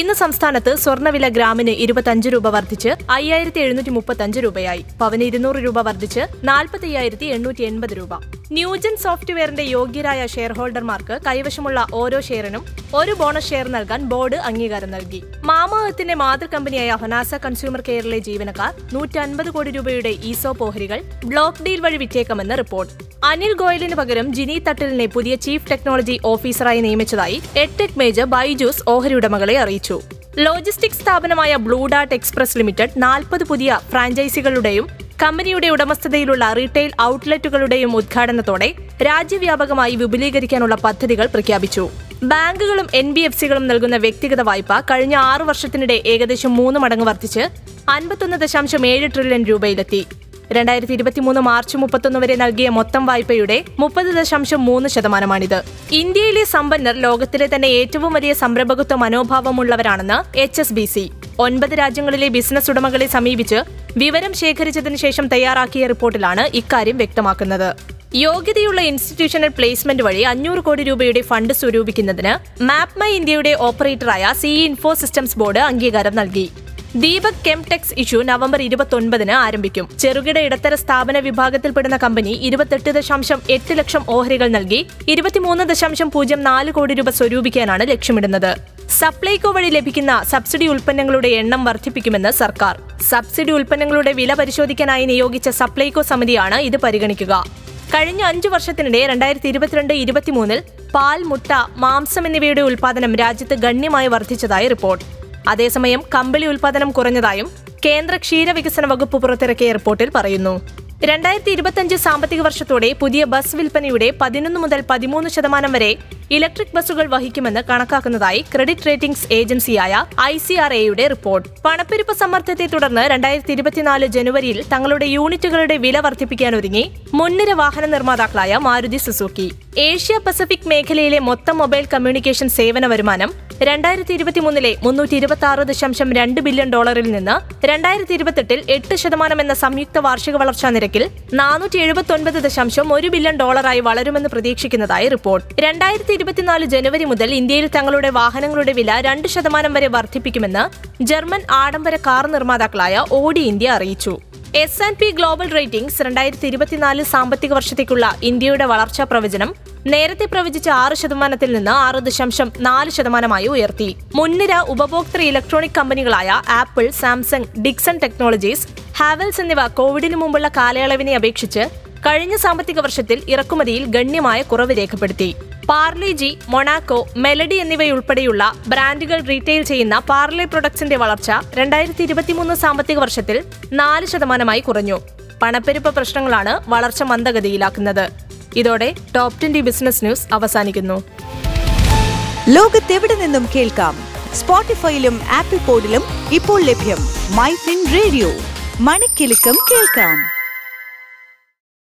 ഇന്ന് സംസ്ഥാനത്ത് സ്വർണവില ഗ്രാമിന് ഇരുപത്തഞ്ച് രൂപ വർദ്ധിച്ച് അയ്യായിരത്തി എഴുന്നൂറ്റി മുപ്പത്തഞ്ച് രൂപയായി. പവന് ഇരുന്നൂറ് രൂപ വർദ്ധിച്ച് നാൽപ്പത്തി അയ്യായിരത്തി എണ്ണൂറ്റി എൺപത് രൂപ. ന്യൂജൻ സോഫ്റ്റ്വെയറിന്റെ യോഗ്യരായ ഷെയർ ഹോൾഡർമാർക്ക് കൈവശമുള്ള ഓരോ ഷെയറിനും ഒരു ബോണസ് ഷെയർ നൽകാൻ ബോർഡ് അംഗീകാരം നൽകി. മാമഹത്തിന്റെ മാതൃ കമ്പനിയായ ഹൊനാസ കൺസ്യൂമർ കെയറിലെ ജീവനക്കാർ നൂറ്റി അൻപത് കോടി രൂപയുടെ ഈസോ ഓഹരികൾ ബ്ലോക്ക് ഡീൽ വഴി വിറ്റേക്കുമെന്ന് റിപ്പോർട്ട്. അനിൽ ഗോയലിന് പകരം ജിനി തട്ടിലിനെ പുതിയ ചീഫ് ടെക്നോളജി ഓഫീസറായി നിയമിച്ചതായി എഡ്ടെക് മേജർ ബൈജൂസ് ഓഹരി ഉടമകളെ അറിയിച്ചു. ലോജിസ്റ്റിക്സ് സ്ഥാപനമായ ബ്ലൂ ഡാർട്ട് എക്സ്പ്രസ് ലിമിറ്റഡ് നാൽപ്പത് പുതിയ ഫ്രാഞ്ചൈസികളുടെയും കമ്പനിയുടെ ഉടമസ്ഥതയിലുള്ള റീറ്റെയിൽ ഔട്ട്ലെറ്റുകളുടെയും ഉദ്ഘാടനത്തോടെ രാജ്യവ്യാപകമായി വിപുലീകരിക്കാനുള്ള പദ്ധതികൾ പ്രഖ്യാപിച്ചു. ബാങ്കുകളും എൻ ബി എഫ് സികളും നൽകുന്ന വ്യക്തിഗത വായ്പ കഴിഞ്ഞ ആറു വർഷത്തിനിടെ ഏകദേശം മൂന്ന് മടങ്ങ് വർദ്ധിച്ച് അൻപത്തൊന്ന് ദശാംശം ഏഴ് ട്രില്യൺ രൂപയിലെത്തി. രണ്ടായിരത്തി ഇരുപത്തിമൂന്ന് മാർച്ച് മുപ്പത്തൊന്ന് വരെ നൽകിയ മൊത്തം വായ്പയുടെ മുപ്പത് ദശാംശം മൂന്ന് ശതമാനമാണിത്. ഇന്ത്യയിലെ സമ്പന്നർ ലോകത്തിലെ തന്നെ ഏറ്റവും വലിയ സംരംഭകത്വ മനോഭാവമുള്ളവരാണെന്ന് എച്ച് എസ് ബി സി. ഒൻപത് രാജ്യങ്ങളിലെ ബിസിനസ് ഉടമകളെ സമീപിച്ച് വിവരം ശേഖരിച്ചതിനു ശേഷം തയ്യാറാക്കിയ റിപ്പോർട്ടിലാണ് ഇക്കാര്യം വ്യക്തമാക്കുന്നത്. യോഗ്യതയുള്ള ഇൻസ്റ്റിറ്റ്യൂഷണൽ പ്ലേസ്മെന്റ് വഴി അഞ്ഞൂറ് കോടി രൂപയുടെ ഫണ്ട് സ്വരൂപിക്കുന്നതിന് മാപ്പ് മൈ ഇന്ത്യയുടെ ഓപ്പറേറ്ററായ സി ഇൻഫോ സിസ്റ്റംസ് ബോർഡ് അംഗീകാരം നൽകി. ദീപക് കെംടെക്സ് ഇഷ്യൂ നവംബർ ഇരുപത്തൊൻപതിന് ആരംഭിക്കും. ചെറുകിട ഇടത്തര സ്ഥാപന വിഭാഗത്തിൽപ്പെടുന്ന കമ്പനി ഇരുപത്തെട്ട് ദശാംശം എട്ട് ലക്ഷം ഓഹരികൾ നൽകി ഇരുപത്തിമൂന്ന് ദശാംശം പൂജ്യം നാല് കോടി രൂപ സ്വരൂപിക്കാനാണ് ലക്ഷ്യമിടുന്നത്. സപ്ലൈകോ വഴി ലഭിക്കുന്ന സബ്സിഡി ഉൽപ്പന്നങ്ങളുടെ എണ്ണം വർദ്ധിപ്പിക്കുമെന്ന് സർക്കാർ. സബ്സിഡി ഉൽപ്പന്നങ്ങളുടെ വില പരിശോധിക്കാനായി നിയോഗിച്ച സപ്ലൈകോ സമിതിയാണ് ഇത് പരിഗണിക്കുക. കഴിഞ്ഞ അഞ്ചു വർഷത്തിനിടെ രണ്ടായിരത്തി ഇരുപത്തിരണ്ട് ഇരുപത്തിമൂന്നിൽ പാൽ മുട്ട മാംസം എന്നിവയുടെ ഉൽപാദനം രാജ്യത്ത് ഗണ്യമായി വർദ്ധിച്ചതായി റിപ്പോർട്ട്. അതേസമയം കമ്പിളി ഉൽപാദനം കുറഞ്ഞതായും കേന്ദ്ര ക്ഷീരവികസന വകുപ്പ് പുറത്തിറക്കിയ റിപ്പോർട്ടിൽ പറയുന്നു. രണ്ടായിരത്തി ഇരുപത്തിയഞ്ച് സാമ്പത്തിക വർഷത്തോടെ പുതിയ ബസ് വിൽപ്പനയുടെ പതിനൊന്ന് മുതൽ പതിമൂന്ന് ശതമാനം വരെ ഇലക്ട്രിക് ബസ്സുകൾ വഹിക്കുമെന്ന് കണക്കാക്കുന്നതായി ക്രെഡിറ്റ് റേറ്റിംഗ്സ് ഏജൻസിയായ ഐ സി ആർ എയുടെ റിപ്പോർട്ട്. പണപ്പെരുപ്പ സമ്മർദ്ദത്തെ തുടർന്ന് രണ്ടായിരത്തി ഇരുപത്തിനാല് ജനുവരിയിൽ തങ്ങളുടെ യൂണിറ്റുകളുടെ വില വർദ്ധിപ്പിക്കാനൊരുങ്ങി മുൻനിര വാഹന നിർമ്മാതാക്കളായ മാരുതി സുസുക്കി. ഏഷ്യ പസഫിക് മേഖലയിലെ മൊത്തം മൊബൈൽ കമ്മ്യൂണിക്കേഷൻ സേവന വരുമാനം രണ്ടായിരത്തി ഇരുപത്തിമൂന്നിലെ മുന്നൂറ്റി ഇരുപത്തി ആറ് ദശാംശം രണ്ട് ബില്യൺ ഡോളറിൽ നിന്ന് രണ്ടായിരത്തി ഇരുപത്തെട്ടിൽ എട്ട് ശതമാനം എന്ന സംയുക്ത വാർഷിക വളർച്ചാ നിരക്കിൽ നാനൂറ്റി എഴുപത്തി ഒൻപത് ദശാംശം ഒരു ബില്യൺ ഡോളറായി വളരുമെന്ന് പ്രതീക്ഷിക്കുന്നതായി റിപ്പോർട്ട്. രണ്ടായിരത്തി ഇരുപത്തിനാല് ജനുവരി മുതൽ ഇന്ത്യയിൽ തങ്ങളുടെ വാഹനങ്ങളുടെ വില രണ്ട് ശതമാനം വരെ വർദ്ധിപ്പിക്കുമെന്ന് ജർമ്മൻ ആഡംബര കാർ നിർമ്മാതാക്കളായ ഓഡി ഇന്ത്യ അറിയിച്ചു. S and P global ratings രണ്ടായിരത്തി ഇരുപത്തിനാല് സാമ്പത്തിക വർഷത്തേക്കുള്ള ഇന്ത്യയുടെ വളർച്ചാ പ്രവചനം നേരത്തെ പ്രവചിച്ച ആറ് ശതമാനത്തിൽ നിന്ന് ആറ് ദശാംശം നാല് ശതമാനമായി ഉയർത്തി. മുൻനിര ഉപഭോക്തൃ electronic കമ്പനികളായ Apple Samsung Dixon technologies Havells എന്നിവ കോവിഡിന് മുമ്പുള്ള കാലയളവിനെ അപേക്ഷിച്ച് കഴിഞ്ഞ സാമ്പത്തിക വർഷത്തിൽ ഇറക്കുമതിയിൽ ഗണ്യമായ കുറവ് രേഖപ്പെടുത്തി. പാർലെ ജി മൊണാക്കോ മെലഡി എന്നിവയുൾപ്പെടെയുള്ള ബ്രാൻഡുകൾ റീറ്റെയിൽ ചെയ്യുന്ന പാർലെ പ്രൊഡക്ട്സിന്റെ വളർച്ച രണ്ടായിരത്തി ഇരുപത്തിമൂന്ന് സാമ്പത്തിക വർഷത്തിൽ നാല് ശതമാനമായി കുറഞ്ഞു. പണപ്പെരുപ്പ പ്രശ്നങ്ങളാണ് വളർച്ച മന്ദഗതിയിലാക്കുന്നത്. ഇതോടെ ടോപ് ട്വന്റി ബിസിനസ് ന്യൂസ് അവസാനിക്കുന്നു. ലോകത്തെവിടെ നിന്നും കേൾക്കാം? സ്പോട്ടിഫൈയിലും ആപ്പിൾ പോഡിലും ഇപ്പോൾ ലഭ്യം മൈ ഫിൻ റേഡിയോ. മണിക്കെലക്കം കേൾക്കാം.